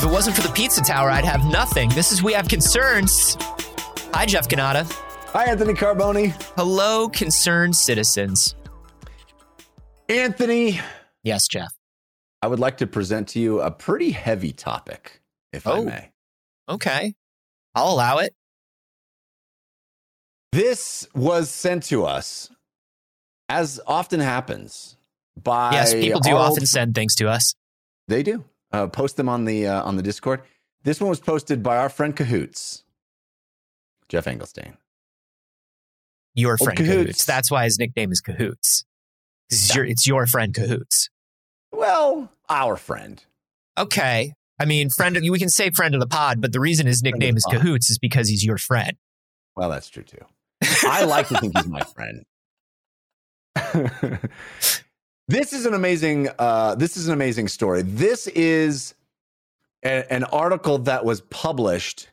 If it wasn't for the pizza tower, I'd have nothing. This is We Have Concerns. Hi, Jeff Cannata. Hi, Anthony Carboni. Hello, concerned citizens. Anthony, Yes, Jeff. I would like to present to you a pretty heavy topic, if I Oh. may. Okay. I'll allow it. This was sent to us, as often happens, by yes, people do often send things to us. They do. Uh, post them on the uh, on the Discord. This one was posted by our friend Cahoots, Jeff Engelstein. Your friend Cahoots. Cahoots. That's why his nickname is Cahoots. It's your, it's your friend Cahoots. Well, our friend. Okay. I mean, friend. We can say friend of the pod, but the reason his nickname is pod. Cahoots is because he's your friend. Well, that's true too. I like to think he's my friend. this is an amazing. Uh, this is an amazing story. This is a- an article that was published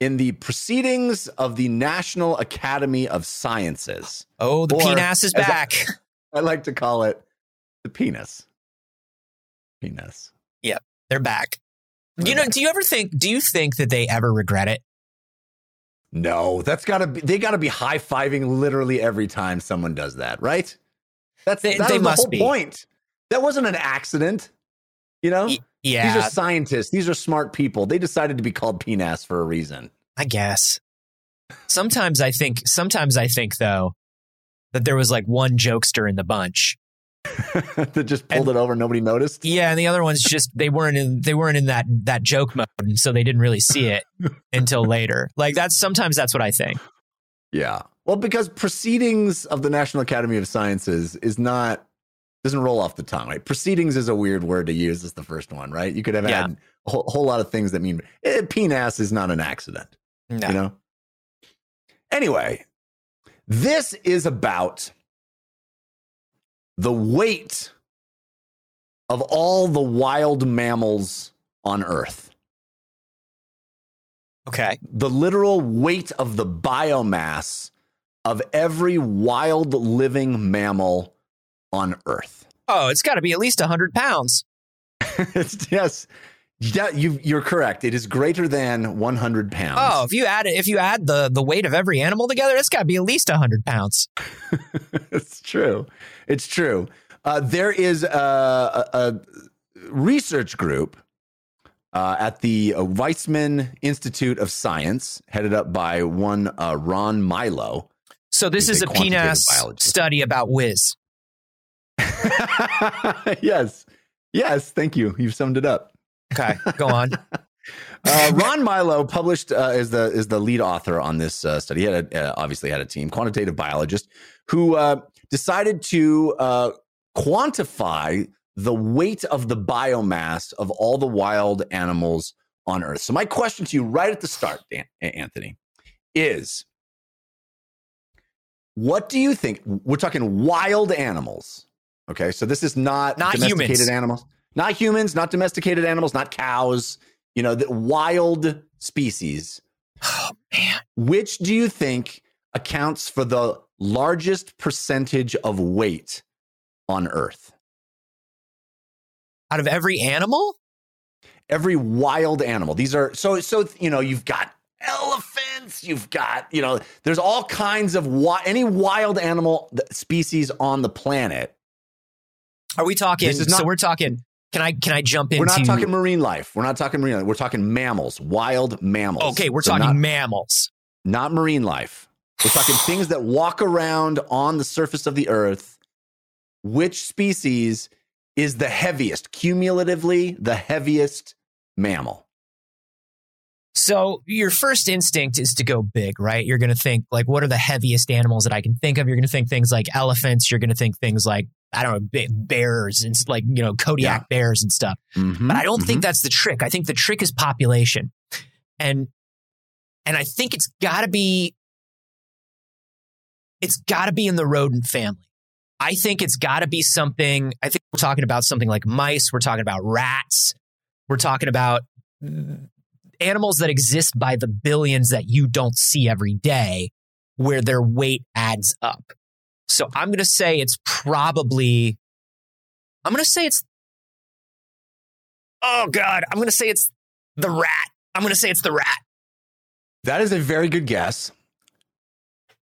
in the Proceedings of the National Academy of Sciences. Oh, the Or, penis is as I- back. I like to call it the penis. Penis. Yep, they're back. They're You know, back. do you ever think? Do you think that they ever regret it? No, that's got to be. They got to be high fiving literally every time someone does that, right? That's They- that they must the whole be. point. That wasn't an accident. You know, Y- Yeah, these are scientists. These are smart people. They decided to be called penis for a reason. I guess. Sometimes I think. Sometimes I think though that there was like one jokester in the bunch. that just pulled And- it over. and Nobody noticed. Yeah, and the other ones just they weren't in they weren't in that that joke mode, and so they didn't really see it until later. Like that's sometimes that's what I think. Yeah. Well, because proceedings of the National Academy of Sciences is not doesn't roll off the tongue, right? Proceedings is a weird word to use as the first one, right? You could have Yeah. had a whole, whole lot of things that mean eh, penis is not an accident. No. you know anyway this is about the weight of all the wild mammals on earth Okay. the literal weight of the biomass of every wild living mammal on earth Oh, it's got to be at least hundred pounds. yes yeah, you, you're correct it is greater than 100 pounds Oh, if you add it, if you add the the weight of every animal together, it's got to be at least hundred pounds. it's true. It's true. Uh, there is a, a, a research group uh, at the Weizmann Institute of Science, headed up by one uh, Ron Milo. So this is a a penis study about whiz. yes. Yes. Thank you. You've summed it up. Okay, go on. Uh, Ron Milo published uh, is the is the lead author on this uh, study. He had a, uh, obviously had a team, quantitative biologist, who uh, decided to uh, quantify the weight of the biomass of all the wild animals on Earth. So my question to you, right at the start, Dan, Anthony, is: What do you think? We're talking wild animals. Okay, so this is not, Not domesticated humans. animals, not humans, not domesticated animals, not cows. You know, the wild species. Oh man, Which do you think accounts for the largest percentage of weight on Earth? out of every animal, Every wild animal. These are so so. You know, you've got elephants. You've got you know. There's all kinds of wi- any wild animal species on the planet. are we talking? This is so we're talking. Can I can I jump into? We're not talking marine life. We're not talking marine life. We're talking mammals, wild mammals. Okay, we're So talking not, mammals. not marine life. We're talking things that walk around on the surface of the earth. Which species is the heaviest, cumulatively the heaviest mammal? So your first instinct is to go big, right? You're going to think like, what are the heaviest animals that I can think of? You're going to think things like elephants. You're going to think things like I don't know, bears and like you know Kodiak bears and stuff. Mhm, But I don't mhm. think that's the trick. I think the trick is population, and and I think it's got to be it's got to be in the rodent family. I think it's got to be something. I think we're talking about something like mice. We're talking about rats. We're talking about animals that exist by the billions that you don't see every day, where their weight adds up. So I'm going to say it's probably. I'm going to say it's Oh God, I'm gonna say it's the rat. I'm gonna say it's the rat. That is a very good guess.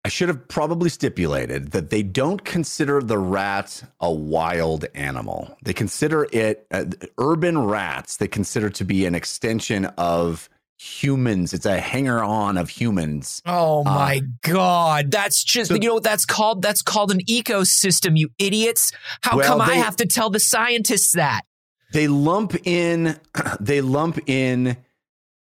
I should have probably stipulated that they don't consider the rat a wild animal. They consider it uh, urban rats. They consider to be an extension of humans. It's a hanger on of humans. Oh Uh, my God. That's just, so- you know what that's called? That's called an ecosystem, you idiots. How Well, come I have to tell the scientists that? They lump in they lump in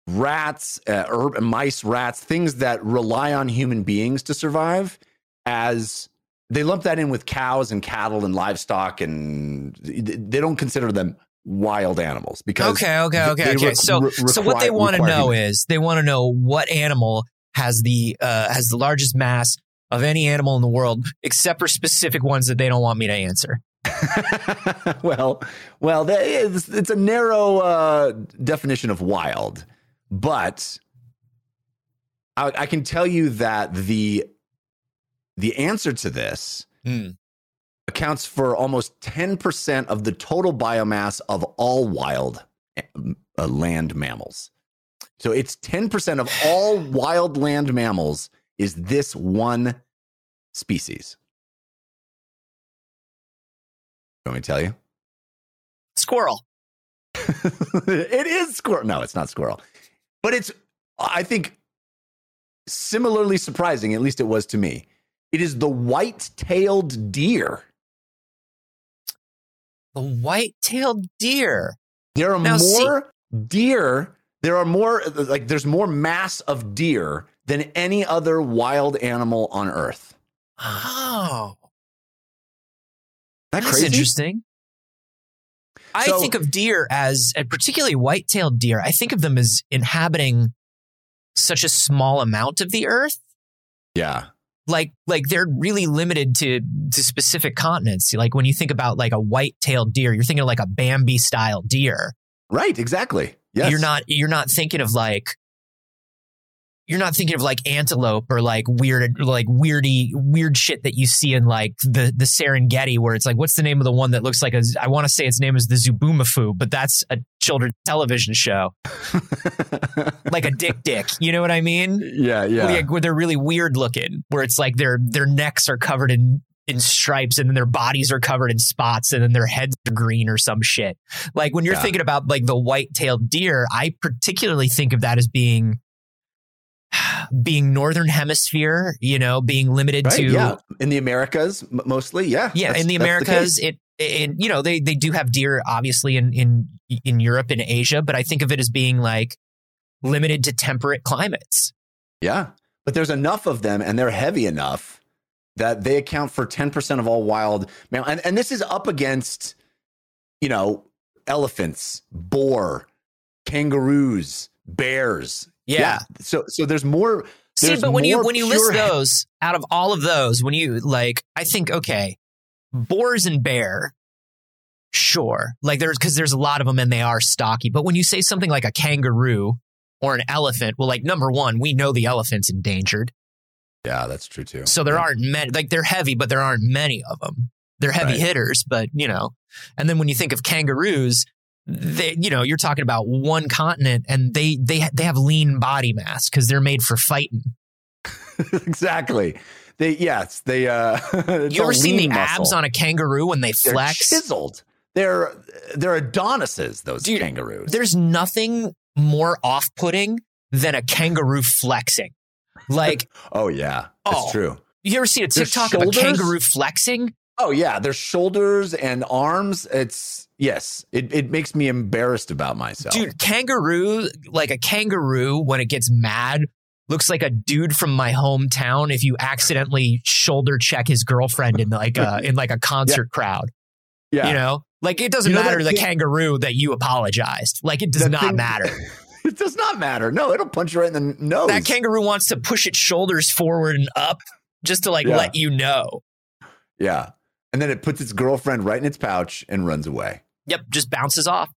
rats, uh, herb, mice, rats, things that rely on human beings to survive as they lump that in with cows and cattle and livestock and they don't consider them wild animals because Okay, okay, okay, okay. re- so, re- so what they want to know humans. is they want to know what animal has the uh, has the largest mass of any animal in the world, except for specific ones that they don't want me to answer. well, well, that is, it's a narrow uh, definition of wild, but I, I can tell you that the the answer to this Hmm. accounts for almost ten percent of the total biomass of all wild uh, land mammals. So it's ten percent of all wild land mammals is this one species. You want me to tell you? Squirrel. it is squirrel. No, it's not squirrel. But it's, I think, similarly surprising, at least it was to me. It is the white tailed deer. The white-tailed deer. There are Now, see- more deer. There are more, like, there's more mass of deer than any other wild animal on earth. Oh, that that's crazy? interesting. I So- think of deer as, particularly white-tailed deer. I think of them as inhabiting such a small amount of the earth. Yeah. like like they're really limited to to specific continents. Like when you think about like a white-tailed deer, you're thinking of like a Bambi style deer. Right. Exactly. Yes. You're not you're not thinking of like you're not thinking of like antelope or like weird like weirdy weird shit that you see in like the the Serengeti where it's like what's the name of the one that looks like a I want to say its name is the Zoboomafoo, but that's a children's television show. Like a dik-dik. You know what I mean? yeah. Yeah. Like, where they're really weird looking, where it's like their their necks are covered in in stripes and then their bodies are covered in spots and then their heads are green or some shit. Like when you're Yeah. thinking about like the white-tailed deer, I particularly think of that as being being northern hemisphere, you know, being limited Right. to yeah. In the Americas, mostly. Yeah. yeah, in the Americas, case. it you know they they do have deer obviously in in in Europe and Asia, but I think of it as being like limited to temperate climates. Yeah. But there's enough of them and they're heavy enough that they account for 10% of all wild mammal. And, and this is up against, you know, elephants, boar, kangaroos, bears. Yeah. So so there's more. See, but when you when you list those out of all of those, when you like, I think okay, boars and bear, sure, like there's because there's a lot of them and they are stocky. But when you say something like a kangaroo or an elephant, well, like number one, we know the elephant's endangered, Yeah, that's true too. so there Yeah. aren't many. Like they're heavy, but there aren't many of them. They're heavy Right. hitters, but you know. And then when you think of kangaroos, they you know you're talking about one continent, and they they they have lean body mass because they're made for fighting. exactly. They yes, they uh You ever seen the lean abs on a kangaroo when they They're flex? chiseled. They're they're Adonises, those Dude, kangaroos. There's nothing more off-putting than a kangaroo flexing. Like, oh yeah. That's Oh. true. you ever seen a TikTok of a kangaroo flexing? Oh yeah, their shoulders and arms. It's yes, it, it makes me embarrassed about myself. Dude, kangaroo, like a kangaroo when it gets mad, looks like a dude from my hometown if you accidentally shoulder check his girlfriend in like a in like a concert crowd. yeah, You know? Like it doesn't You know matter the thing- kangaroo that you apologized. Like it does That not thing- matter. it does not matter. No, it'll punch you right in the nose. that kangaroo wants to push its shoulders forward and up just to like Yeah. let you know. yeah, and then it puts its girlfriend right in its pouch and runs away. Yep, just bounces off.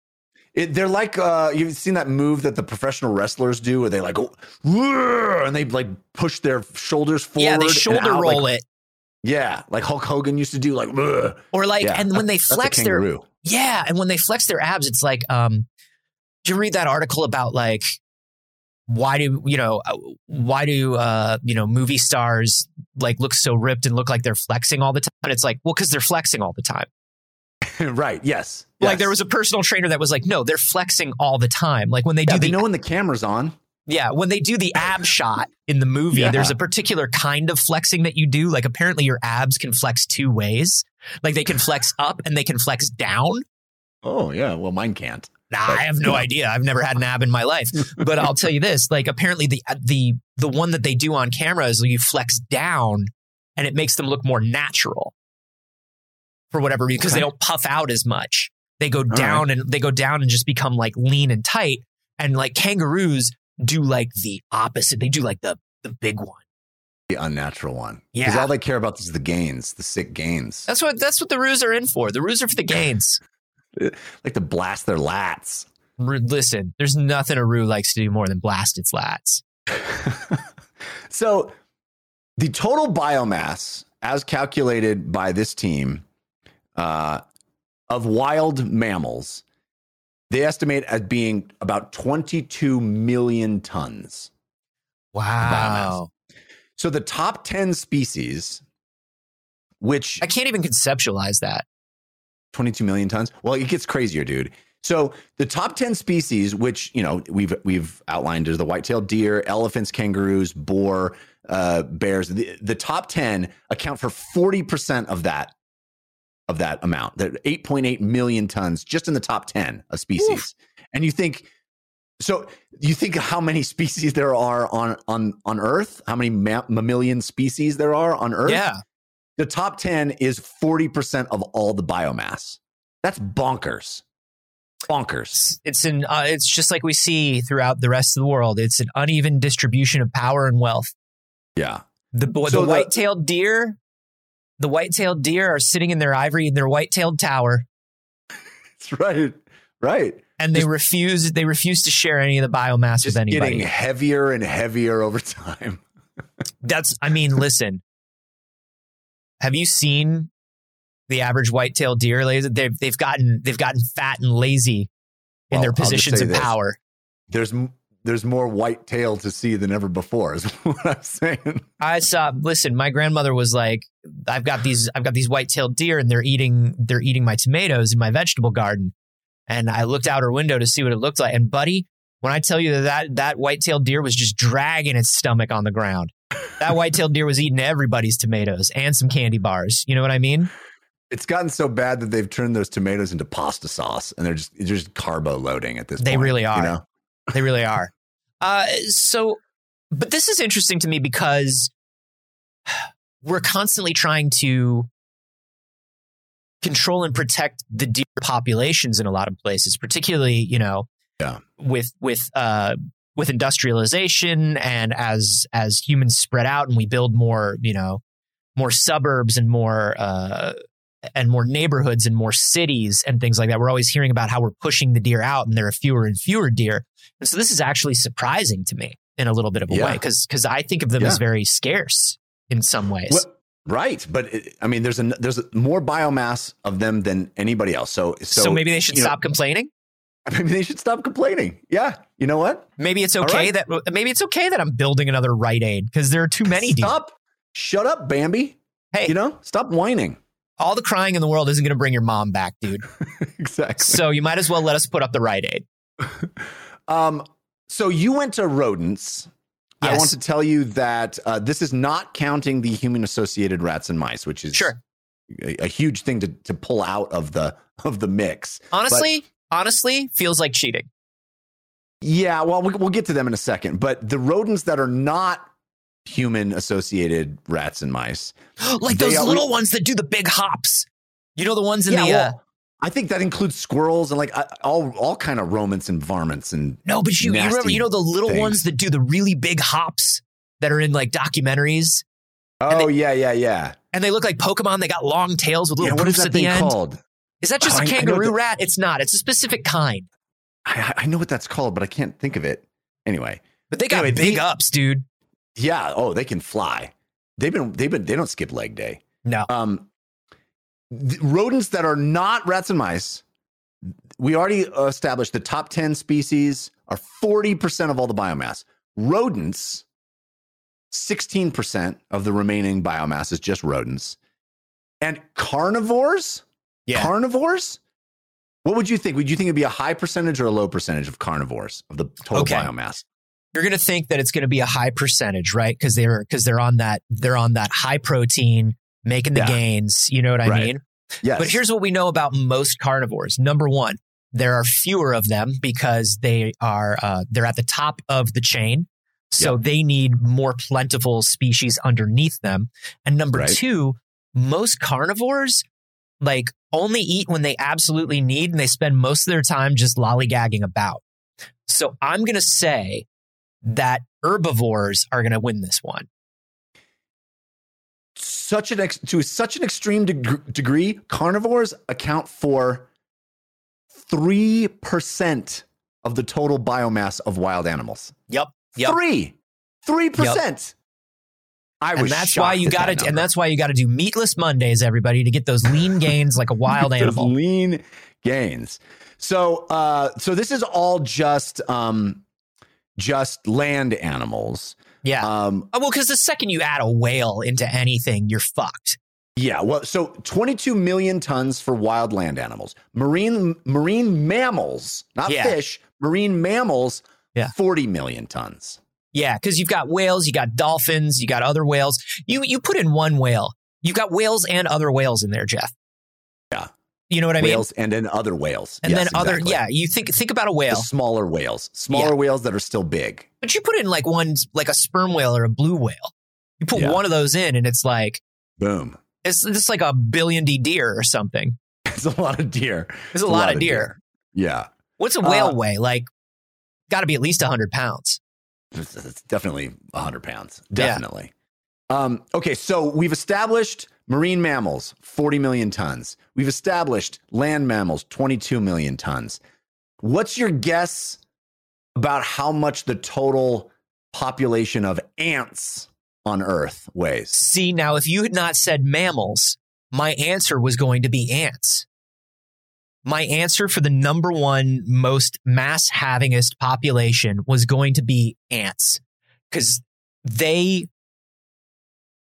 It, they're like uh, you've seen that move that the professional wrestlers do, where they like go and they like push their shoulders forward. yeah, they shoulder out, roll like, it. Yeah, like Hulk Hogan used to do, like Or like Yeah, and when they flex their yeah, and when they flex their abs, it's like um Did you read that article about like why do you know uh, why do uh you know movie stars like look so ripped and look like they're flexing all the time? And it's like, well, because they're flexing all the time. right. Yes. Like yes. there was a personal trainer that was like, no, they're flexing all the time. Like when they Yeah, do they the know when the camera's on. yeah, when they do the ab shot in the movie, Yeah. there's a particular kind of flexing that you do. Like apparently your abs can flex two ways. Like they can flex up and they can flex down. Oh yeah. Well, mine can't. Nah, I have no idea. I've never had an ab in my life. But I'll tell you this: like, apparently the the the one that they do on camera is you flex down, and it makes them look more natural for whatever reason because they don't puff out as much. They go right. down and they go down and just become like lean and tight. And like kangaroos do like the opposite. They do like the the big one. The unnatural one. Yeah. Because all they care about is the gains, the sick gains. That's what that's what the roos are in for. The roos are for the gains. like to blast their lats. Listen, there's nothing a roo likes to do more than blast its lats. so the total biomass, as calculated by this team, uh, of wild mammals, they estimate as being about 22 million tons. Wow. So the top 10 species, which I can't even conceptualize that. 22 million tons. Well, it gets crazier, dude. So the top 10 species, which you know we've we've outlined, is the white-tailed deer, elephants, kangaroos, boar, uh, bears. The, the top 10 account for 40% of that of that amount. That 8.8 million tons just in the top 10 of species. And you think so you think how many species there are on on on Earth? How many ma- mammalian species there are on Earth? Yeah. The top 10 is 40% of all the biomass. That's bonkers. Bonkers. It's, an uh, it's just like we see throughout the rest of the world. It's an uneven distribution of power and wealth. Yeah. The So the white-tailed deer, the white-tailed deer are sitting in their ivory in their white-tailed tower, That's right. Right. and they Just- refuse they refuse to share any of the biomass with anybody. getting heavier and heavier over time. That's I mean, listen. Have you seen the average white-tailed deer? They've they've gotten they've gotten fat and lazy in Well, their positions of this. power. There's there's more white tail to see than ever before, is what I'm saying. I saw. Listen, my grandmother was like, "I've got these, I've got these white-tailed deer, and they're eating, they're eating my tomatoes in my vegetable garden." And I looked out her window to see what it looked like. And buddy, when I tell you that that, that white-tailed deer was just dragging its stomach on the ground, that white-tailed deer was eating everybody's tomatoes and some candy bars. You know what I mean? It's gotten so bad that they've turned those tomatoes into pasta sauce and they're just just carbo loading at this point. They point. really are. You know? They really are. Uh, so, but this is interesting to me because we're constantly trying to control and protect the deer populations in a lot of places, particularly, you know, Yeah. with with uh, with industrialization and as as humans spread out and we build more, you know, more suburbs and more uh, and more neighborhoods and more cities and things like that. We're always hearing about how we're pushing the deer out and there are fewer and fewer deer. And so this is actually surprising to me in a little bit of a Yeah. way because because I think of them Yeah. as very scarce in some ways. Well, right, but it, I mean, there's a there's more biomass of them than anybody else. So so, so, maybe they should stop know, stop complaining. maybe they should stop complaining. Yeah, you know what? Maybe it's okay right. that maybe it's okay that I'm building another Rite Aid because there are too many. Stop. Shut up, Bambi. Hey, You know, stop whining. all the crying in the world isn't going to bring your mom back, dude. exactly. so you might as well let us put up the Rite Aid. Um, so you went to rodents. I want to tell you that uh, this is not counting the human associated rats and mice, which is Sure. a, a huge thing to, to pull out of the of the mix. Honestly, honestly, feels like cheating. Yeah, well, we- we'll get to them in a second. But the rodents that are not human associated rats and mice, like those are- little ones that do the big hops. You know the ones in yeah, the uh, I think that includes squirrels and like all all kind of rodents and varmints and No, but you, you remember, you know, the little things. ones that do the really big hops that are in like documentaries oh yeah yeah yeah. and they look like Pokemon. They got long tails with Yeah, little what is poofs that at the end. called? Is that just Oh, a kangaroo that- rat? It's not. It's a specific kind. I, I know what that's called, but I can't think of it. Anyway, But they got Anyway, big the- ups, dude. yeah. Oh, they can fly. They've been they've been they don't skip leg day. No. Um, rodents that are not rats and mice, we already established the top 10 species are 40% of all the biomass. Rodents, 16% of the remaining biomass is just rodents. And carnivores, Yeah. carnivores, what would you think? Would you think it'd be a high percentage or a low percentage of carnivores of the total Okay. biomass? You're going to think that it's going to be a high percentage, right? Because they're because they're on that they're on that high protein, making the Yeah. gains. You know what I Right. mean? Yes. But here's what we know about most carnivores. Number one, there are fewer of them because they are uh, they're at the top of the chain, so Yep. they need more plentiful species underneath them. And number Right. two, most carnivores like only eat when they absolutely need, and they spend most of their time just lollygagging about. So I'm gonna say that herbivores are gonna win this one. such an ex- to such an extreme deg- degree, carnivores account for three percent of the total biomass of wild animals. Yep. Yep. Three, three percent. I was and that's why you got to, and that's why you got to do meatless Mondays, everybody, to get those lean gains like a wild animal. lean gains. So, uh, so this is all just, um, just land animals. Yeah. Um, Oh, well, because the second you add a whale into anything, you're fucked. Yeah, well, so 22 million tons for wild land animals. Marine marine mammals, not Yeah. fish, marine mammals, Yeah. 40 million tons. Yeah, because you've got whales, you got dolphins, you got other whales. You you put in one whale, you've got whales and other whales in there, Jeff. Yeah. You know what I mean? whales and then other whales. And Yes, then other, exactly. yeah. You think think about a The whale, smaller whales, smaller Yeah. whales that are still big. but you put in like one like a sperm whale or a blue whale. You put Yeah. one of those in, and it's like Boom. it's just like a billion D deer or something. It's a lot of deer. It's a, lot, of deer. Yeah. What's a whale Uh, weigh? Like, got to be at least hundred pounds. It's, it's definitely 100 pounds. Yeah. Definitely. Um, okay, so we've established marine mammals, 40 million tons. We've established land mammals, 22 million tons. What's your guess about how much the total population of ants on Earth weighs? See, now if you had not said mammals, my answer was going to be ants. My answer for the number one most mass havingest population was going to be ants because they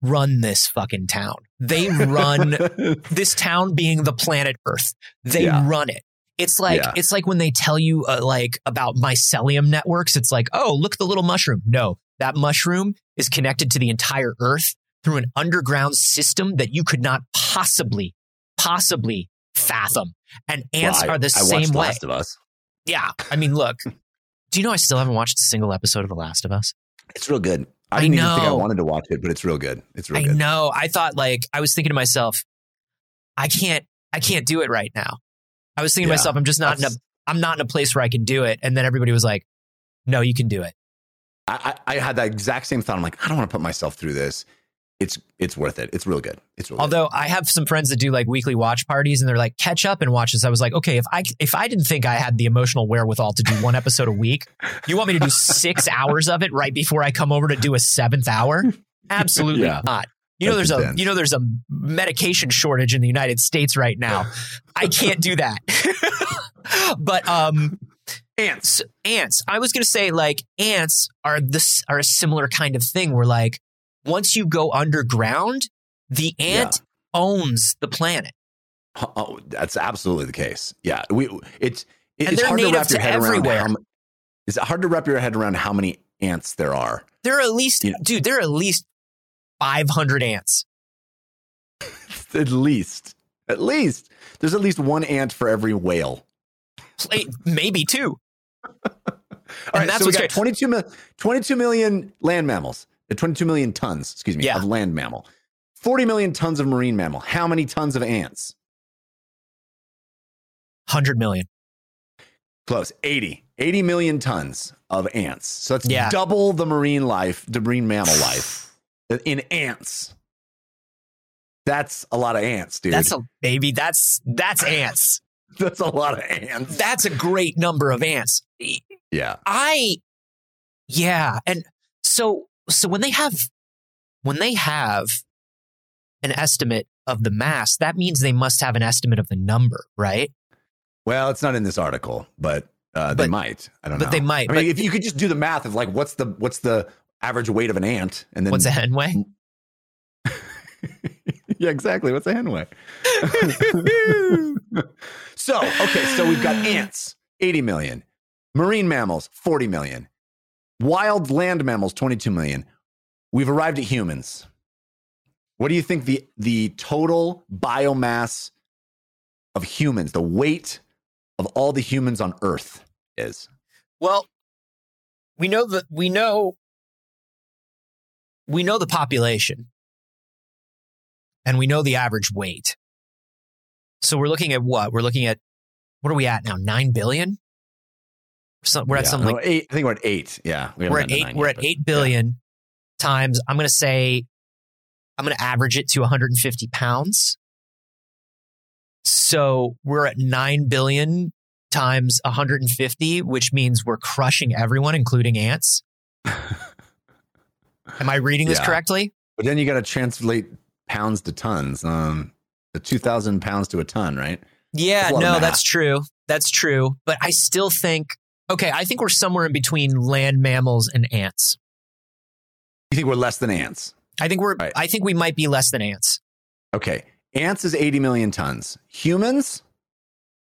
run this fucking town. They run this town being the planet Earth. They Yeah. run it. It's like Yeah. it's like when they tell you uh, like about mycelium networks. It's like, oh, look at the little mushroom. No, that mushroom is connected to the entire Earth through an underground system that you could not possibly, possibly fathom. And ants Well, I- are the I same way. Last of Us. Yeah, I mean, look. Do you know I still haven't watched a single episode of The Last of Us? It's real good. I I didn't even think I wanted to watch it, but it's real good. It's real I good. know. I thought like I was thinking to myself, I can't, I can't do it right now. I was thinking Yeah. to myself, I'm just not in a, I'm not in a place where I can do it. And then everybody was like, No, you can do it. I I had that exact same thought. I'm like, I don't want to put myself through this. It's it's worth it. It's real good. It's real good. Although I have some friends that do like weekly watch parties, and they're like, catch up and watch this. I was like, okay, if I if I didn't think I had the emotional wherewithal to do one episode a week, you want me to do six hours of it right before I come over to do a seventh hour? Absolutely Yeah. not. You know, That's there's a you know there's a medication shortage in the United States right now. I can't do that. but um, ants, ants. I was gonna say like ants are this are a similar kind of thing where like once you go underground, the ant owns the planet. Oh, that's absolutely the case. Yeah, we it's it, it's hard to wrap your head everywhere. around. How, m- it's hard to wrap your head around how many ants there are. There are at least, Yeah. dude, there are at least 500 ants. At least, at least there's at least one ant for every whale. Maybe two. All And right, that's so we got 22, 22 million land mammals, Uh, 22 million tons, excuse me, Yeah. of land mammal, 40 million tons of marine mammal. How many tons of ants? 100 million. Close, 80. 80 million tons of ants. So that's Yeah. double the marine life, the marine mammal life uh, in ants. That's a lot of ants, dude. That's a baby. That's, that's ants. That's a lot of ants. That's a great number of ants. yeah. I, yeah. And so, so when they have, when they have an estimate of the mass, that means they must have an estimate of the number, right? Well, it's not in this article, but uh, they But- might. I don't but know. But they might, I mean, if you could just do the math of like what's the what's the average weight of an ant, and then What's a henway? yeah, exactly. What's a henway? so okay, so we've got ants, eighty million, marine mammals, forty million, wild land mammals, twenty-two million. We've arrived at humans. What do you think the the total biomass of humans, the weight of all the humans on Earth is? Well, we know that we know we know the population and we know the average weight. So we're looking at what? We're looking at what are we at now? Nine billion? So we're at Yeah, something no, like eight. I think we're at eight. Yeah, We we're at eight. We're yet, at but- eight billion times. I'm going to say I'm going to average it to 150 pounds. So we're at nine billion times 150, which means we're crushing everyone, including ants. Am I reading this Yeah. correctly? But then you got to translate pounds to tons. Um, the two thousand pounds to a ton, right? Yeah, That's a lot of no, that's true. That's true. But I still think, okay, I think we're somewhere in between land mammals and ants. You think we're less than ants? I think we're, Right. I think we might be less than ants. Okay, ants is eighty million tons. Humans,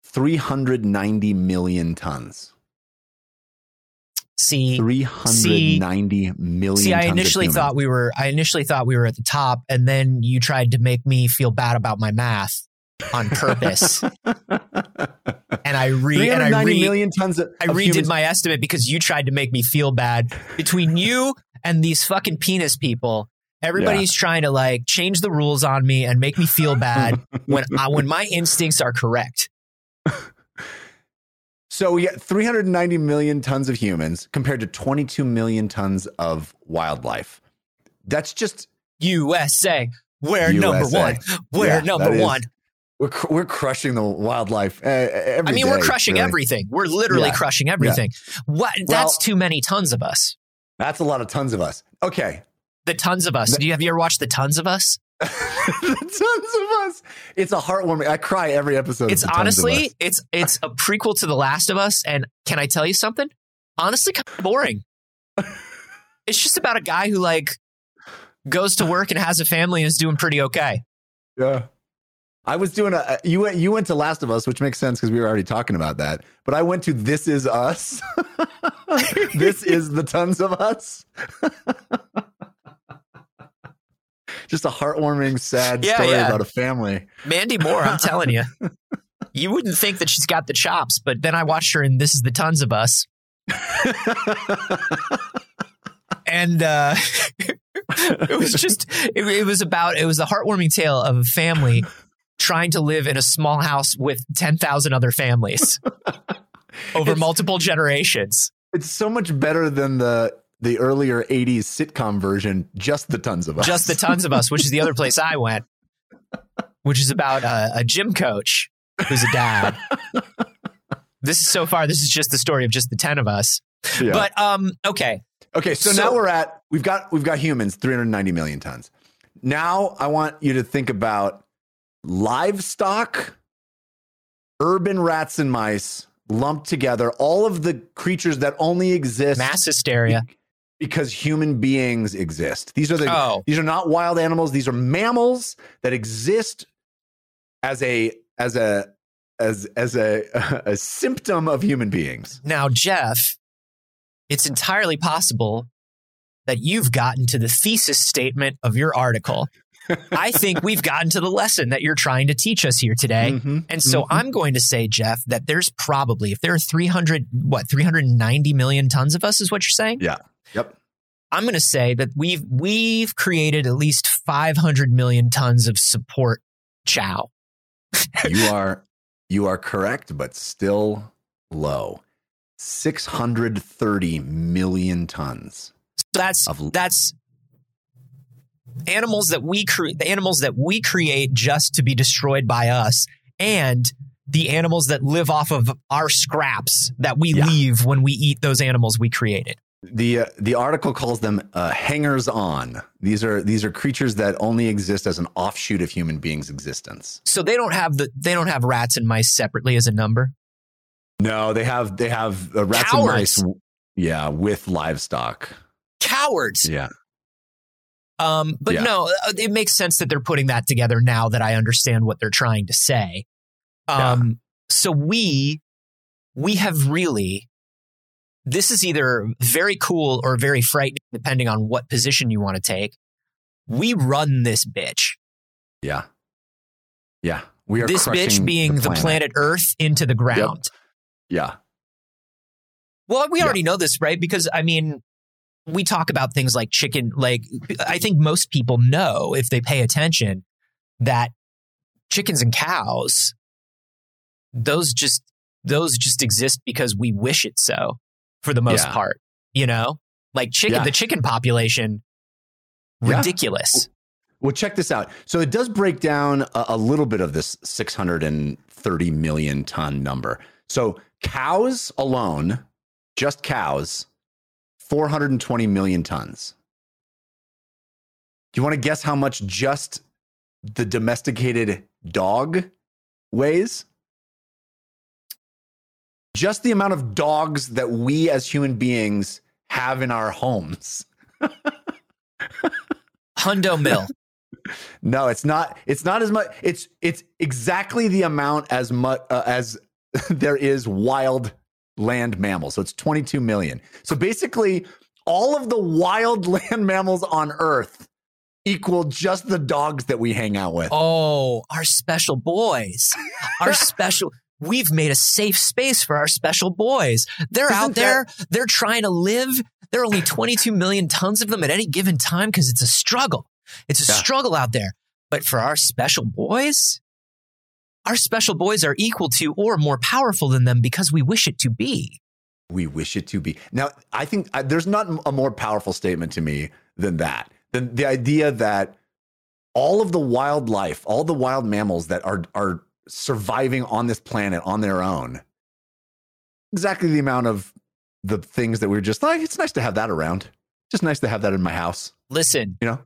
three hundred ninety million tons. See, Three hundred ninety million. see, I tons initially thought we were, I initially thought we were at the top, and then you tried to make me feel bad about my math on purpose, and I re, and I re, million tons of. I of redid humans. my estimate because you tried to make me feel bad. Between you and these fucking penis people, everybody's trying to like change the rules on me and make me feel bad when I, when my instincts are correct. So we get 390 million tons of humans compared to 22 million tons of wildlife. That's just USA, we're number one. We're Yeah, number is- one. We're cr- we're crushing the wildlife. Uh, I mean, we're crushing really. everything. We're literally Yeah. crushing everything. What? Well- That's too many tons of us. That's a lot of tons of us. Okay, The tons of us. The- Do you have you ever watched the tons of us? The tons of us. It's a heartwarming. I cry every episode. It's The Tons of honestly, it's it's a prequel to The Last of Us. And can I tell you something? Honestly, kind of boring. it's just about a guy who like goes to work and has a family and is doing pretty okay. yeah. I was doing a you went you went to Last of Us, which makes sense because we were already talking about that. But I went to This Is Us. this is the tons of us. Just a heartwarming, sad Yeah, story yeah. about a family. Mandy Moore, I'm telling you. You wouldn't think that she's got the chops, but then I watched her and This is the Tons of Us. and uh, it was just it, it was about it was a heartwarming tale of a family trying to live in a small house with 10,000 other families over It's- multiple generations it's so much better than the the earlier 80s sitcom version, just the tons of us. just the tons of us which is the other place i went which is about a, a gym coach who's a dad this is so far this is just the story of just the 10 of us Yeah. but um okay Okay, so, So- now we're at we've got we've got humans 390 million tons. Now I want you to think about livestock, urban rats and mice lumped together, all of the creatures that only exist mass hysteria because human beings exist. These are the oh these are not wild animals, these are mammals that exist as a as a as as a a symptom of human beings. Now, Jeff, it's entirely possible that you've gotten to the thesis statement of your article. I think we've gotten to the lesson that you're trying to teach us here today. Mhm, And so mhm. I'm going to say, Jeff, that there's probably, if there are 300, what, 390 million tons of us, is what you're saying? Yeah. Yep. I'm going to say that we've, we've created at least 500 million tons of support chow. you are you are correct, but still low. 630 million tons. So that's, Of- that's animals that we create, the animals that we create just to be destroyed by us and the animals that live off of our scraps that we Yeah. leave when we eat those animals we created. The uh, the article calls them uh, hangers on. These are these are creatures that only exist as an offshoot of human beings' existence. So they don't have the they don't have rats and mice separately as a number. No, they have they have uh, rats Cowards. and mice. Yeah, with livestock. Cowards. Yeah, Um, but Yeah. no, uh, it makes sense that they're putting that together now that I understand what they're trying to say. Um, so we we have really this is either very cool or very frightening, depending on what position you want to take. We run this bitch. yeah, yeah. We are This bitch being the planet. Earth into the ground. Yeah, Well, we Yeah. already know this, right? Because I mean, we talk about things like chicken. Like, I think most people know if they pay attention that chickens and cows, those just those just exist because we wish it so, for the most Yeah. part. You know, like chicken, Yeah. the chicken population, Yeah. ridiculous. Well, check this out. So it does break down a, a little bit of this 630 million ton number. So cows alone, just cows, 420 million tons. Do you want to guess how much just the domesticated dog weighs? Just the amount of dogs that we as human beings have in our homes. Hundo mill. No, it's not. It's not as much. It's it's exactly the amount as much uh, as there is wild land mammals. So it's 22 million. So basically, all of the wild land mammals on Earth equal just the dogs that we hang out with. Oh, our special boys. Our special. We've made a safe space for our special boys. They're Isn't out there. They're trying to live. There are only 22 million tons of them at any given time because it's a struggle. It's a Yeah. struggle out there. But for our special boys, our special boys are equal to or more powerful than them because we wish it to be. We wish it to be. Now, I think uh, there's not a more powerful statement to me than that. Than the idea that all of the wildlife, all the wild mammals that are are surviving on this planet on their own, exactly the amount of the things that we're just like, it's nice to have that around. Just nice to have that in my house. Listen, You know?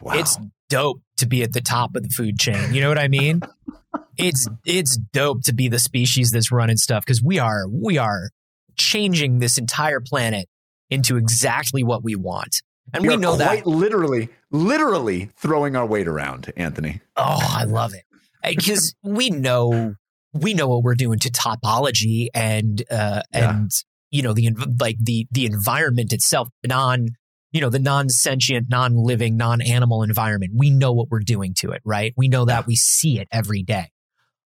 Wow. it's dope to be at the top of the food chain. You know what I mean? it's it's dope to be the species that's running stuff because we are we are changing this entire planet into exactly what we want. And we are know that. literally, literally throwing our weight around, Anthony. Oh, I love it. Because we know we know what we're doing to topology and uh Yeah. and you know the like the the environment itself, non you know the non-sentient, non-living, non-animal environment. We know what we're doing to it, right? We know that we see it every day.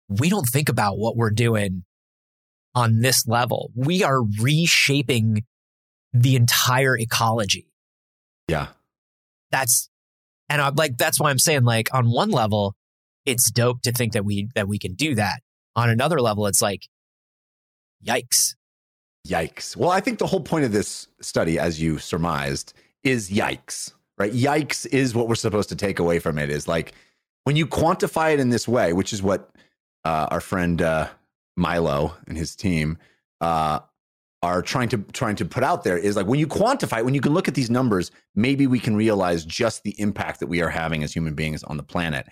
We don't think about what we're doing on this level. We are reshaping the entire ecology Yeah. that's and I'm like that's why I'm saying like on one level it's dope to think that we that we can do that. On another level it's like yikes. Yikes. Well, I think the whole point of this study, as you surmised, is yikes, right? Yikes is what we're supposed to take away from it is like when you quantify it in this way, which is what uh, our friend uh, Milo and his team uh, are trying to trying to put out there is like when you quantify it, when you can look at these numbers, maybe we can realize just the impact that we are having as human beings on the planet.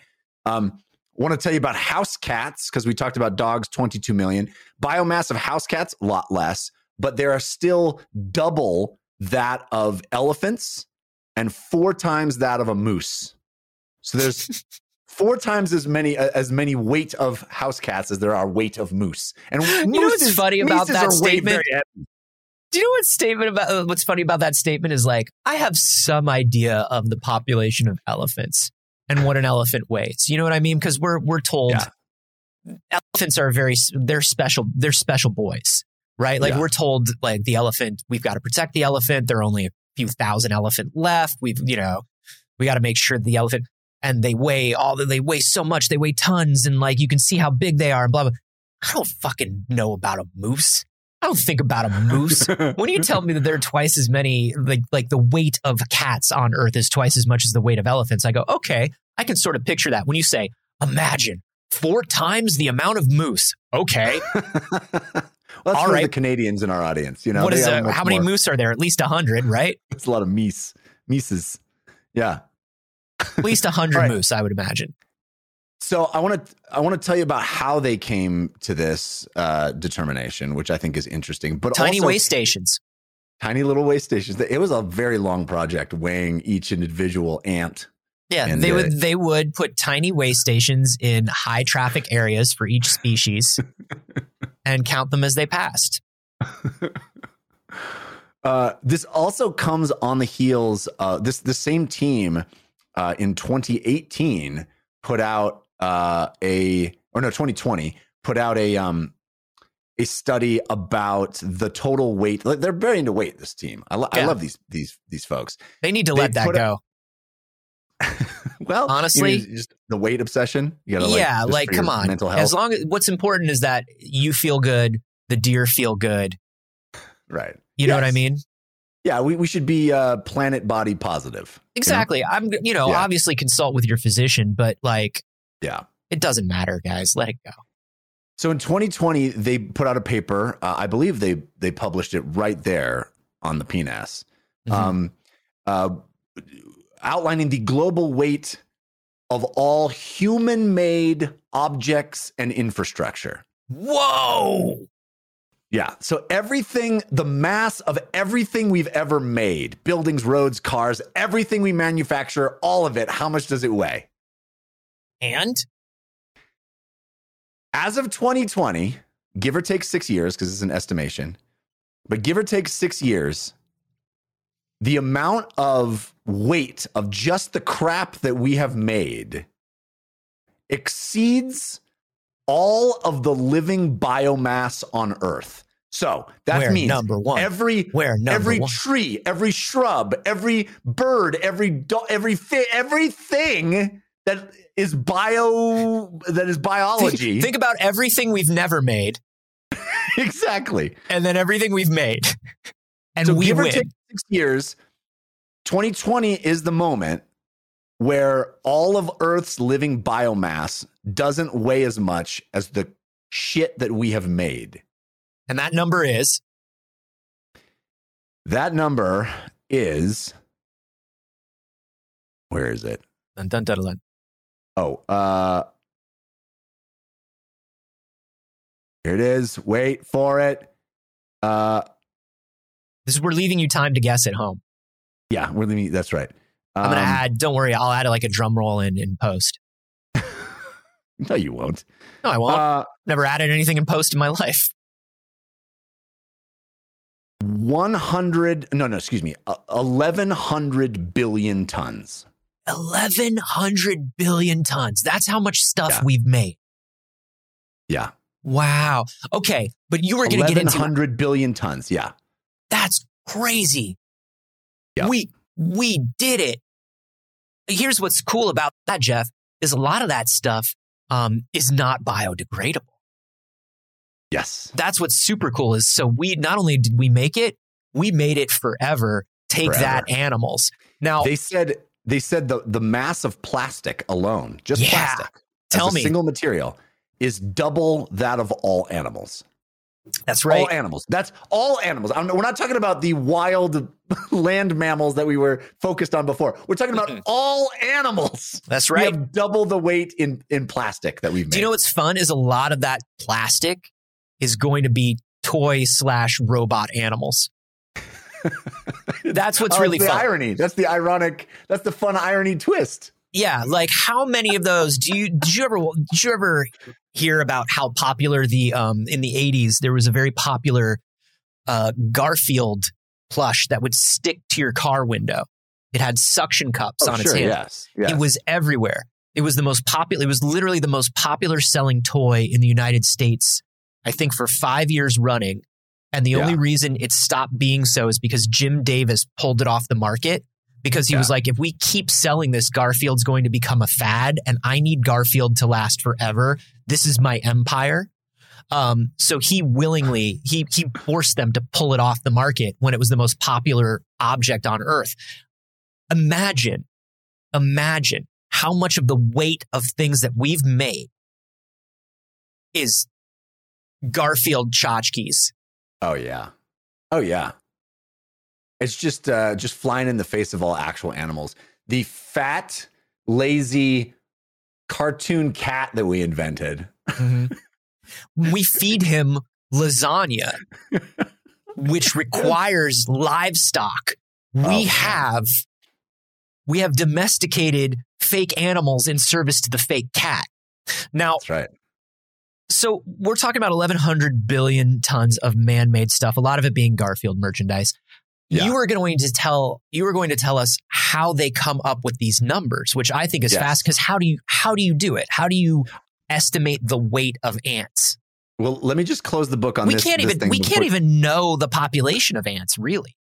Um, want to tell you about house cats because we talked about dogs, 22 million. Biomass of house cats, a lot less, but there are still double that of elephants and four times that of a moose. So there's four times as many uh, as many weight of house cats as there are weight of moose. And know what's funny about that statement? Do you know what statement about uh, what's funny about that statement is like I have some idea of the population of elephants and what an elephant weighs. You know what I mean? Because we're we're told Yeah. elephants are very they're special they're special boys, right? Like Yeah. we're told like the elephant we've got to protect the elephant. There are only a few thousand elephant left. We've you know we got to make sure the elephant and they weigh all they weigh so much they weigh tons and like you can see how big they are and blah blah. I don't fucking know about a moose. I don't think about a moose. when you tell me that there are twice as many, like like the weight of cats on Earth is twice as much as the weight of elephants, I go, okay, I can sort of picture that. When you say, imagine four times the amount of moose, okay, Well, that's All for right. the Canadians in our audience. You know, what is much how many more- moose are there? At least a hundred, right? It's a lot of meese, mises. Yeah. At least a hundred right. moose, I would imagine. So I want to I want to tell you about how they came to this uh, determination, which I think is interesting. But Tiny also, way stations. tiny little way stations. It was a very long project weighing each individual ant. Yeah, And, they uh, would they would put tiny way stations in high traffic areas for each species and count them as they passed. Uh, this also comes on the heels. Uh, this the same team uh, in 2018 put out uh, a or no 2020 put out a um a study about the total weight. like, They're very into weight. This team. I, lo- I love these these these folks. They need to They let that go. Well, Honestly- you know, just the weight obsession. You gotta, like, yeah, just like come on. mental health. As long as what's important is that you feel good, the deer feel good. right. You know what I mean? Yeah, we, we should be uh, planet body positive. you know? Exactly. I'm you know, Yeah. obviously consult with your physician, but like Yeah. it doesn't matter, guys. Let it go. So in 2020, they put out a paper. Uh, I believe they they published it right there on the PNAS, Mhm. um, uh, outlining the global weight of all human-made objects and infrastructure. Whoa. Yeah. So everything, the mass of everything we've ever made, buildings, roads, cars, everything we manufacture, all of it, how much does it weigh? And As of 2020, give or take six years, because it's an estimation, but give or take six years, the amount of weight of just the crap that we have made exceeds all of the living biomass on Earth. So that where means number one. every where number every one. tree, every shrub, every bird, every do- every fi- everything that is bio that is biology. Think, think about everything we've never made exactly. and then everything we've made. And so we give or win. take six years, 2020 is the moment where all of Earth's living biomass doesn't weigh as much as the shit that we have made. and that number is That number is where is it? dun, dun, dun, dun. Oh, uh here it is. Wait for it. Uh this is we're leaving you time to guess at home. yeah, we're leaving that's right. I'm gonna Um, add. Don't worry, I'll add like a drum roll in in post. No, you won't. No, I won't. Uh Never added anything in post in my life. 100 no no excuse me uh, 1100 billion tons Eleven hundred billion tons. That's how much stuff Yeah. we've made. yeah Wow. Okay, but you were gonna get into 1100 billion tons yeah That's crazy. Yeah. We we did it. Here's what's cool about that, Jeff, is a lot of that stuff um, is not biodegradable. yes That's what's super cool. Is so we not only did we make it, we made it forever. Take Forever. that, animals. Now, they said they said the the mass of plastic alone just Yeah. plastic Tell as a me. single material is double that of all animals that's right. all animals that's all animals I'm, we're not talking about the wild land mammals that we were focused on before we're talking about Mm-mm. all animals That's right. we have double the weight in in plastic that we've made Do you know what's fun? Is a lot of that plastic is going to be toy slash robot animals. That's what's Oh, really the fun. irony. That's the ironic. That's the fun irony twist. Yeah, like how many of those do you did you ever did you ever hear about how popular the um in the 80s there was a very popular uh Garfield plush that would stick to your car window. It had suction cups on its Oh, sure. handle. Yes. yes. It was everywhere. It was the most popular it was literally the most popular selling toy in the United States I think for 5 years running. And the Yeah. only reason it stopped being so is because Jim Davis pulled it off the market because he Yeah. was like, if we keep selling this, Garfield's going to become a fad and I need Garfield to last forever. This is my empire. Um, so he willingly, he, he forced them to pull it off the market when it was the most popular object on earth. Imagine, imagine how much of the weight of things that we've made is Garfield tchotchkes. Oh yeah. Oh yeah. It's just uh just flying in the face of all actual animals. The fat, lazy cartoon cat that we invented. we feed him lasagna, which requires livestock. We Oh, have we have domesticated fake animals in service to the fake cat. Now, That's right. so we're talking about 1100 billion tons of man-made stuff, a lot of it being Garfield merchandise. Yeah. You are going to tell you are going to tell us how they come up with these numbers, which I think is Yes. fast because how do you how do you do it? How do you estimate the weight of ants? Well, let me just close the book on we this. can't this even we before- can't even know the population of ants really.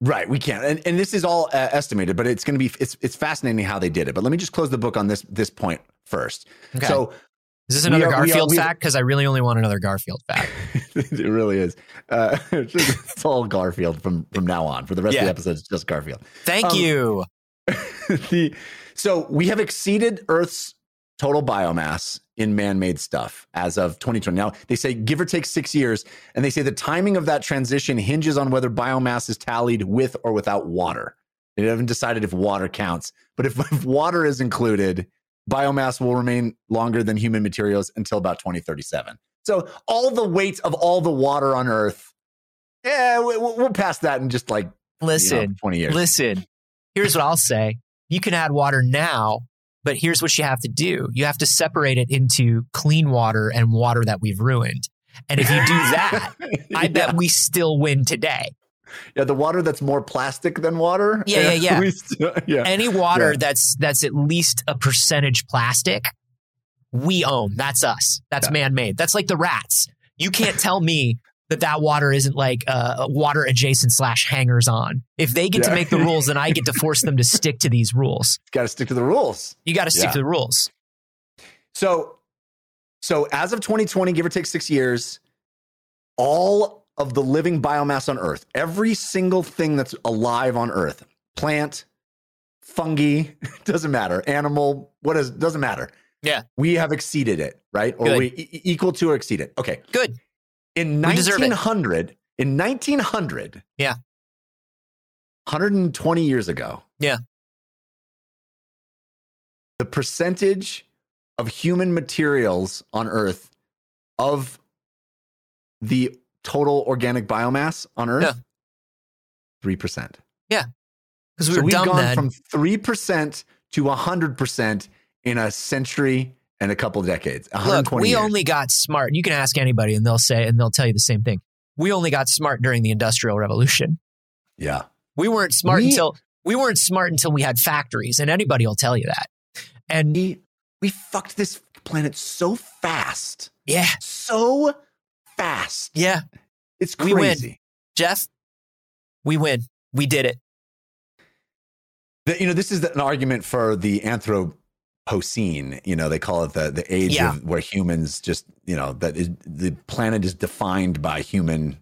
Right, we can't, and, and this is all uh, estimated, but it's going to be it's it's fascinating how they did it. But let me just close the book on this this point first. Okay. So is this another are- Garfield fact? Because I really only want another Garfield fact. it really is. Uh, it's, all Garfield from from now on. For the rest of the episodes, it's just Garfield. Thank Um, you. the so we have exceeded Earth's total biomass in man-made stuff as of 2020. Now they say give or take six years, and they say the timing of that transition hinges on whether biomass is tallied with or without water. They haven't decided if water counts, but if, if water is included, biomass will remain longer than human materials until about 2037. So all the weight of all the water on Earth, yeah, we- we'll, we'll pass that in just like you know, Listen, 20 years. listen. Here's what I'll say. You can add water now, but here's what you have to do. You have to separate it into clean water and water that we've ruined. And if you do that, I Yeah. bet we still win today. Yeah, the water that's more plastic than water. Yeah, yeah, yeah. Still- yeah. Any water Yeah. that's that's at least a percentage plastic, we own. That's us. That's Yeah. man-made. That's like the rats. You can't tell me that that water isn't like uh, water adjacent slash hangers on. If they get to make the rules, then I get to force them to stick to these rules. Got to stick to the rules. You got to stick Yeah. to the rules. So, so as of 2020, give or take six years, all of the living biomass on Earth, every single thing that's alive on Earth, plant, fungi, doesn't matter, animal, what is doesn't matter. Yeah. we have exceeded it, right? Or Good. we e- equal to or exceed it. Okay, Good. in We deserve it. 1900, in 1900, Yeah. 120 years ago, Yeah. the percentage of human materials on Earth of the total organic biomass on Earth, Yeah. three percent. Yeah. Because we so we've gone then. from three percent to hundred percent in a century and a couple decades. Look, 120 we years. only got smart. You can ask anybody, and they'll say, and they'll tell you the same thing. We only got smart during the Industrial Revolution. yeah. We weren't smart We- until we weren't smart until we had factories, and anybody will tell you that. And We we fucked this planet so fast, yeah, so fast. yeah, It's We win. crazy. Jeff, we win. We did it. The- you know, this is the, an argument for the Anthropocene. You know, they call it the the age Yeah. of where humans just you know that is the planet is defined by human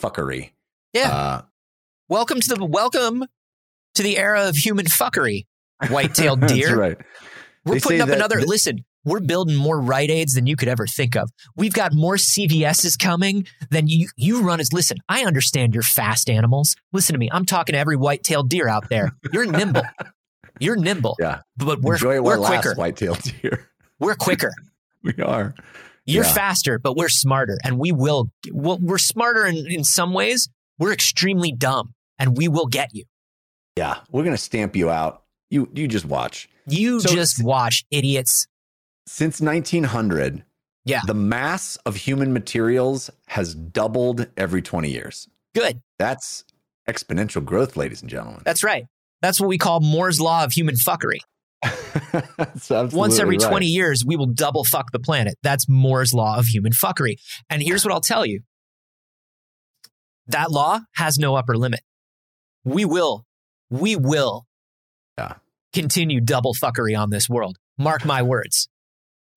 fuckery. Yeah. Uh, welcome to the welcome to the era of human fuckery, white-tailed deer. That's right. We're They putting up another. that- listen, we're building more Rite Aids than you could ever think of. We've got more CVSs coming than you. You run as. Listen, I understand you're fast animals. Listen to me. I'm talking to every white-tailed deer out there. You're nimble. You're nimble. Yeah. but we're we're quicker. white-tailed deer. We're quicker. we are. You're Yeah. faster, but we're smarter, and we will. Well, we're smarter in, in some ways. We're extremely dumb, and we will get you. Yeah, we're gonna stamp you out. You you just watch. You So- just watch, idiots. Since 1900, Yeah. the mass of human materials has doubled every 20 years. Good. That's exponential growth, ladies and gentlemen. That's right. That's what we call Moore's law of human fuckery. Once every right. 20 years, we will double fuck the planet. That's Moore's law of human fuckery. And here's what I'll tell you that law has no upper limit. We will, we will Yeah. continue double fuckery on this world. Mark my words.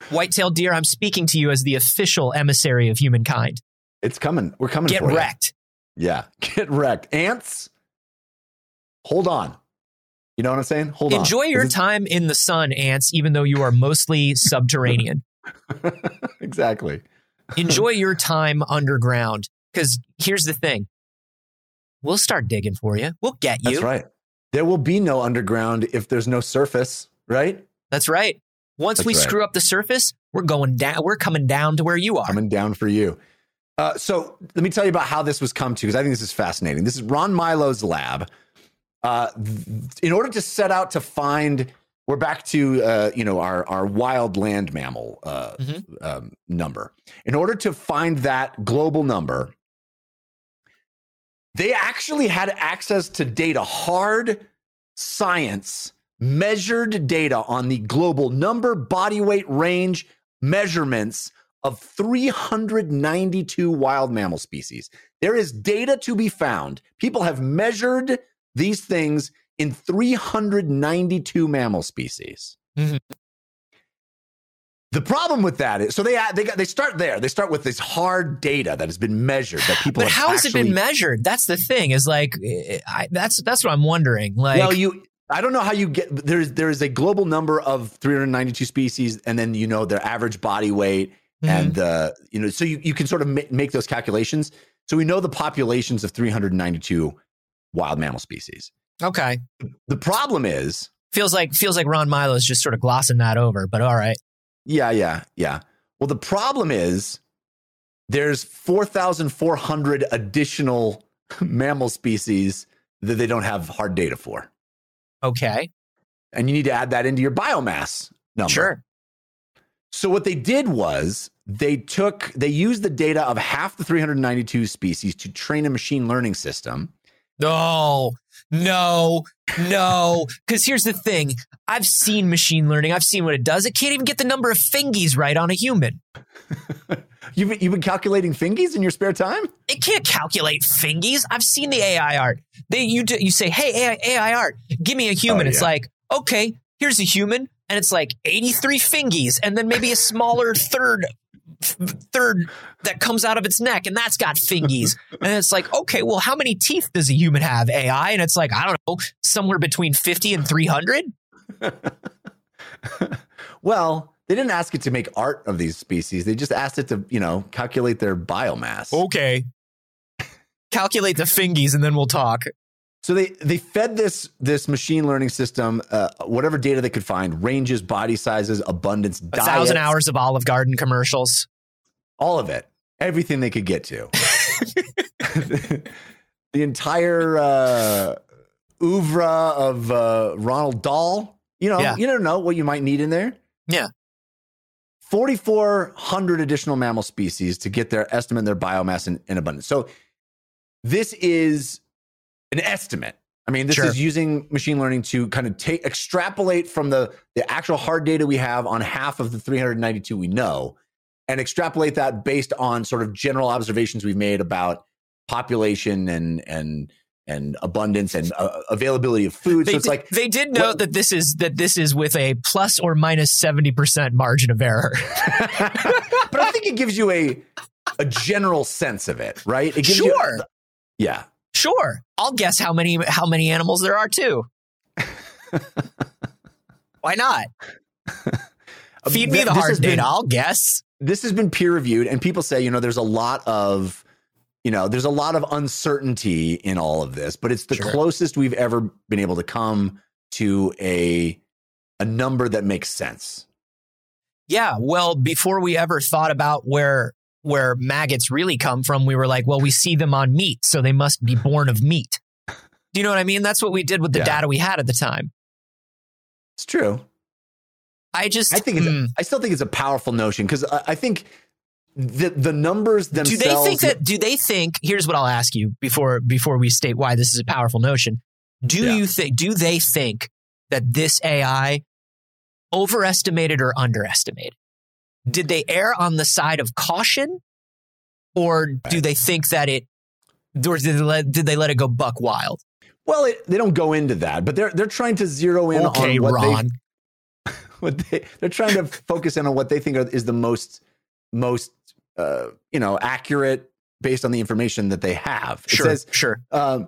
White-tailed deer, I'm speaking to you as the official emissary of humankind. It's coming. We're coming Get for you. wrecked. Yeah, get wrecked. Ants, hold on. You know what I'm saying? Hold Enjoy on. Enjoy your This time in the sun, ants, even though you are mostly subterranean. exactly. Enjoy your time underground. Because here's the thing we'll start digging for you. We'll get you. That's right. There will be no underground if there's no surface, right? That's right. Once That's we right. screw up the surface, we're going down. We're coming down to where you are. Coming down for you. Uh, so let me tell you about how this was come to because I think this is fascinating. This is Ron Milo's lab. Uh, in order to set out to find, we're back to uh, you know our our wild land mammal uh, Mhm. um, number. In order to find that global number, they actually had access to data, hard science, measured data on the global number, body weight, range, measurements of 392 wild mammal species. There is data to be found. People have measured these things in 392 mammal species. Mhm. The problem with that is, so they they got, they start there. They start with this hard data that has been measured that people. but how has it been measured? That's the thing. Is like eh, I, that's that's what I'm wondering. Like, well, you. I don't know how you get there's there is a global number of 392 species, and then you know their average body weight, mhm. and uh, you know so you, you can sort of ma- make those calculations. So we know the populations of 392 wild mammal species. okay, The problem is, feels like feels like Ron Milo is just sort of glossing that over. But all right, yeah, yeah, yeah. Well, the problem is there's 4,400 additional mammal species that they don't have hard data for, okay, and you need to add that into your biomass number. sure. So what they did was they took they used the data of half the 392 species to train a machine learning system. No, no, no. Because here's the thing: I've seen machine learning. I've seen what it does. It can't even get the number of fingies right on a human. You've been, you've been calculating fingies in your spare time? It can't calculate fingies. I've seen the AI art. They you do, you say, "Hey AI, AI art, give me a human." Oh, It's like, okay, here's a human, and it's like 83 fingies, and then maybe a smaller third third that comes out of its neck, and that's got fingies. and it's like, okay, well, how many teeth does a human have? AI, and it's like, I don't know, somewhere between 50 and 300. Well, they didn't ask it to make art of these species. They just asked it to, you know, calculate their biomass. Okay. Calculate the fingies, and then we'll talk. So they they fed this this machine learning system uh, whatever data they could find, ranges, body sizes, abundance, A diet, thousand hours of Olive Garden commercials. all of it, everything they could get to. the entire uh, oeuvre of uh, Roald Dahl. You know, Yeah. you don't know what you might need in there. Yeah. 4,400 additional mammal species to get their estimate, their biomass in, in abundance. So this is an estimate. I mean, this Sure. is using machine learning to kind of take extrapolate from the the actual hard data we have on half of the 392 we know, and extrapolate that based on sort of general observations we've made about population and and and abundance and uh, availability of food. They so it's did, like they did note what- that this is that this is with a plus or minus seventy percent margin of error. but I think it gives you a a general sense of it, right? It gives Sure. You, yeah. Sure, I'll guess how many how many animals there are too. Why not? Um, Feed me the hard data. been- I'll guess. this has been peer reviewed and people say you know there's a lot of you know there's a lot of uncertainty in all of this but it's the Sure. closest we've ever been able to come to a a number that makes sense Yeah. Well, before we ever thought about where where maggots really come from, we were like, well, we see them on meat, so they must be born of meat. Do you know what I mean? That's what we did with the Yeah. data we had at the time. it's true I just i think it's Hmm. i still think it's a powerful notion because I, I think the the numbers themselves. do they think that do they think here's what i'll ask you before before we state why this is a powerful notion do Yeah. you think do they think that this ai overestimated or underestimated did they err on the side of caution? Or do they think that it or did they let, did they let it go buck wild? Well it, they don't go into that but they're they're trying to zero in okay on what ron. they what they they're trying to focus in on what they think are, is the most most uh, you know accurate based on the information that they have. It sure says sure. um,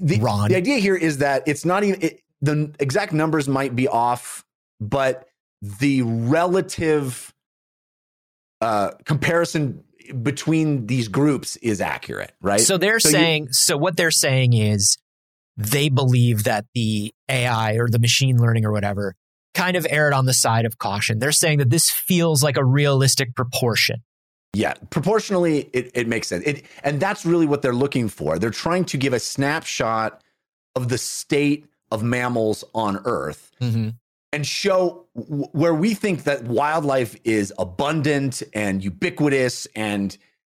the, Ron. the idea here is that it's not even it, the exact numbers might be off, but the relative uh, comparison between these groups is accurate, right? So they're So you- saying, so what they're saying is they believe that the AI or the machine learning or whatever kind of erred on the side of caution. They're saying that this feels like a realistic proportion. Yeah, proportionally, it, it makes sense. It, and that's really what they're looking for. They're trying to give a snapshot of the state of mammals on Earth and show w- where we think that wildlife is abundant and ubiquitous and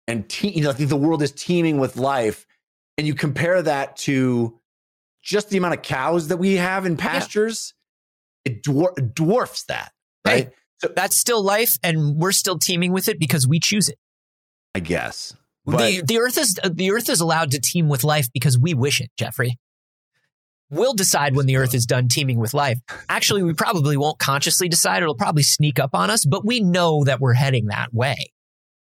and te- you know, I think the world is teeming with life. And you compare that to just the amount of cows that we have in pastures, it dwar- dwarfs that, Hey. right? So That's still life, and we're still teeming with it because we choose it. I guess. But- the the earth is the earth is allowed to teem with life because we wish it, Jeffrey. We'll decide when the earth is done teeming with life. Actually, we probably won't consciously decide. It'll probably sneak up on us, but we know that we're heading that way.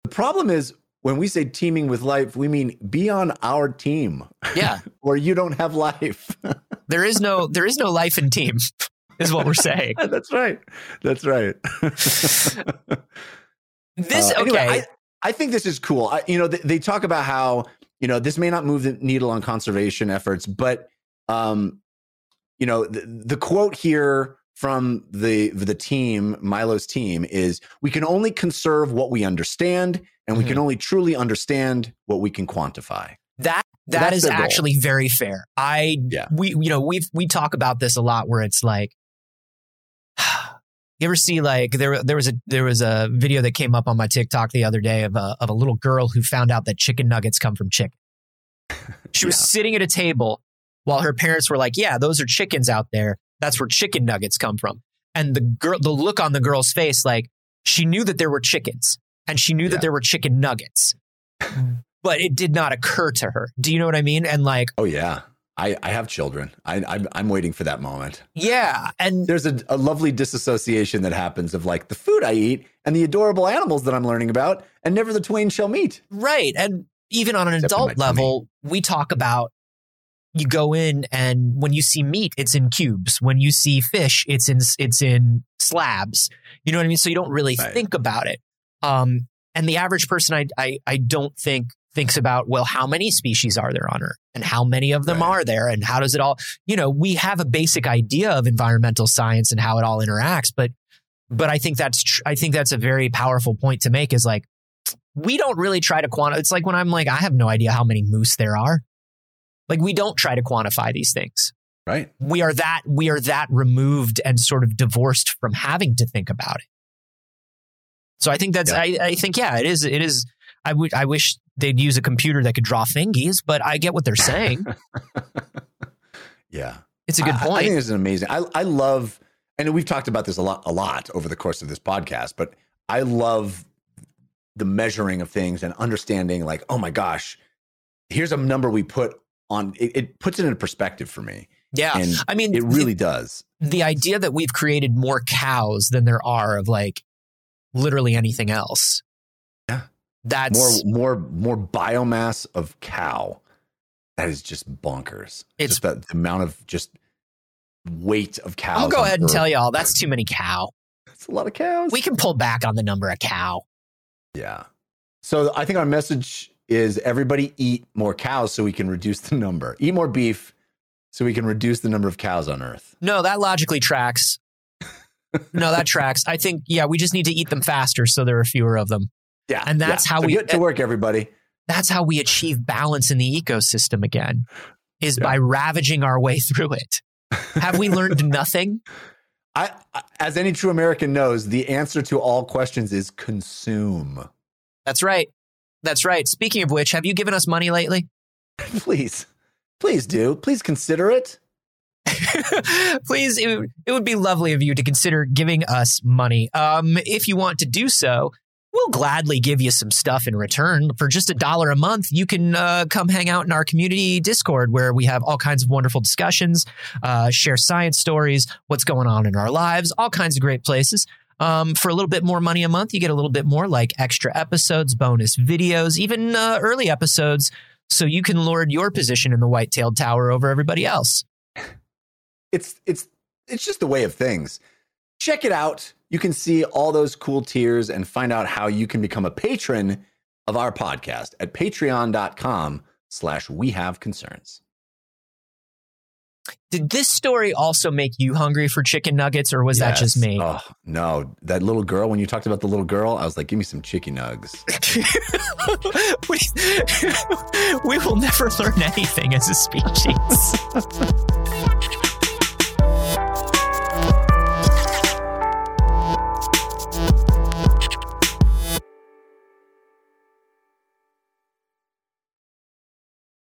The problem is when we say teeming with life, we mean be on our team Yeah. or you don't have life. There is no there is no life in team, is what we're saying. That's right. That's right. This Uh, okay. anyway, I, I think this is cool. I, you know, they, they talk about how you know this may not move the needle on conservation efforts, but um, you know, the, the quote here from the the team, Milo's team, is we can only conserve what we understand, and we can only truly understand what we can quantify. that that is actually very fair. I Yeah. we you know we we talk about this a lot where it's like you ever see like there there was a there was a video that came up on my TikTok the other day of a of a little girl who found out that chicken nuggets come from chicken. She was Yeah. sitting at a table while her parents were like, "Yeah, those are chickens out there. That's where chicken nuggets come from." And the girl the look on the girl's face like she knew that there were chickens and she knew Yeah. that there were chicken nuggets. but it did not occur to her. Do you know what I mean? And like, Oh yeah, I, I have children. I, I'm, I'm waiting for that moment. yeah, and There's a, a lovely disassociation that happens of like the food I eat and the adorable animals that I'm learning about, and never the twain shall meet. right, and even on an Except adult level, we talk about you go in and when you see meat, it's in cubes. When you see fish, it's in it's in slabs. You know what I mean? So you don't really Right. think about it. Um, and the average person, I, I I don't think thinks about well, how many species are there on Earth, and how many of them Right. are there, and how does it all? You know, we have a basic idea of environmental science and how it all interacts, but but I think that's tr- I think that's a very powerful point to make. Is like we don't really try to quantify. It's like when I'm like, I have no idea how many moose there are. Like we don't try to quantify these things. Right. We are that we are that removed and sort of divorced from having to think about it. So I think that's Yeah. I, I think yeah, it is it is I would I wish they'd use a computer that could draw fingies, but I get what they're saying. Yeah. It's a good I- I, think this is amazing. I, I love, and we've talked about this a lot, a lot over the course of this podcast, but I love the measuring of things and understanding like, oh my gosh, here's a number we put on, it, it puts it in perspective for me. yeah. And I mean it the- really does. the idea that we've created more cows than there are of like literally anything else. Yeah. That's More, more, more biomass of cow. That is just bonkers. It's- just the, the amount of just weight of cows. I'll go ahead and Earth. tell y'all that's too many cow. It's a lot of cows. We can pull back on the number of cow. Yeah. So I think our message is everybody eat more cows so we can reduce the number. Eat more beef so we can reduce the number of cows on Earth. No, that logically tracks. no, that tracks. I think yeah, we just need to eat them faster so there are fewer of them. Yeah. And that's yeah. how So we- get to work, everybody. That's how we achieve balance in the ecosystem again. Is Yeah. by ravaging our way through it. Have we learned nothing? I, I- as any true American knows, the answer to all questions is consume. That's right. That's right. Speaking of which, have you given us money lately? please, please do. Please consider it. Please, it, would- it would be lovely of you to consider giving us money. Um, if you want to do so, we'll gladly give you some stuff in return. For just a dollar a month, you can uh, come hang out in our community Discord where we have all kinds of wonderful discussions, uh, share science stories, what's going on in our lives, all kinds of great places. Um, for a little bit more money a month, you get a little bit more like extra episodes, bonus videos, even uh, early episodes, so you can lord your position in the white-tailed tower over everybody else. It's it's it's just the way of things. check it out. You can see all those cool tiers and find out how you can become a patron of our podcast at patreon.com slash we have concerns. Did this story also make you hungry for chicken nuggets, or was yes. that just me? Oh no, that little girl. When you talked about the little girl, I was like, "Give me some chicken nugs." we, we will never learn anything as a species.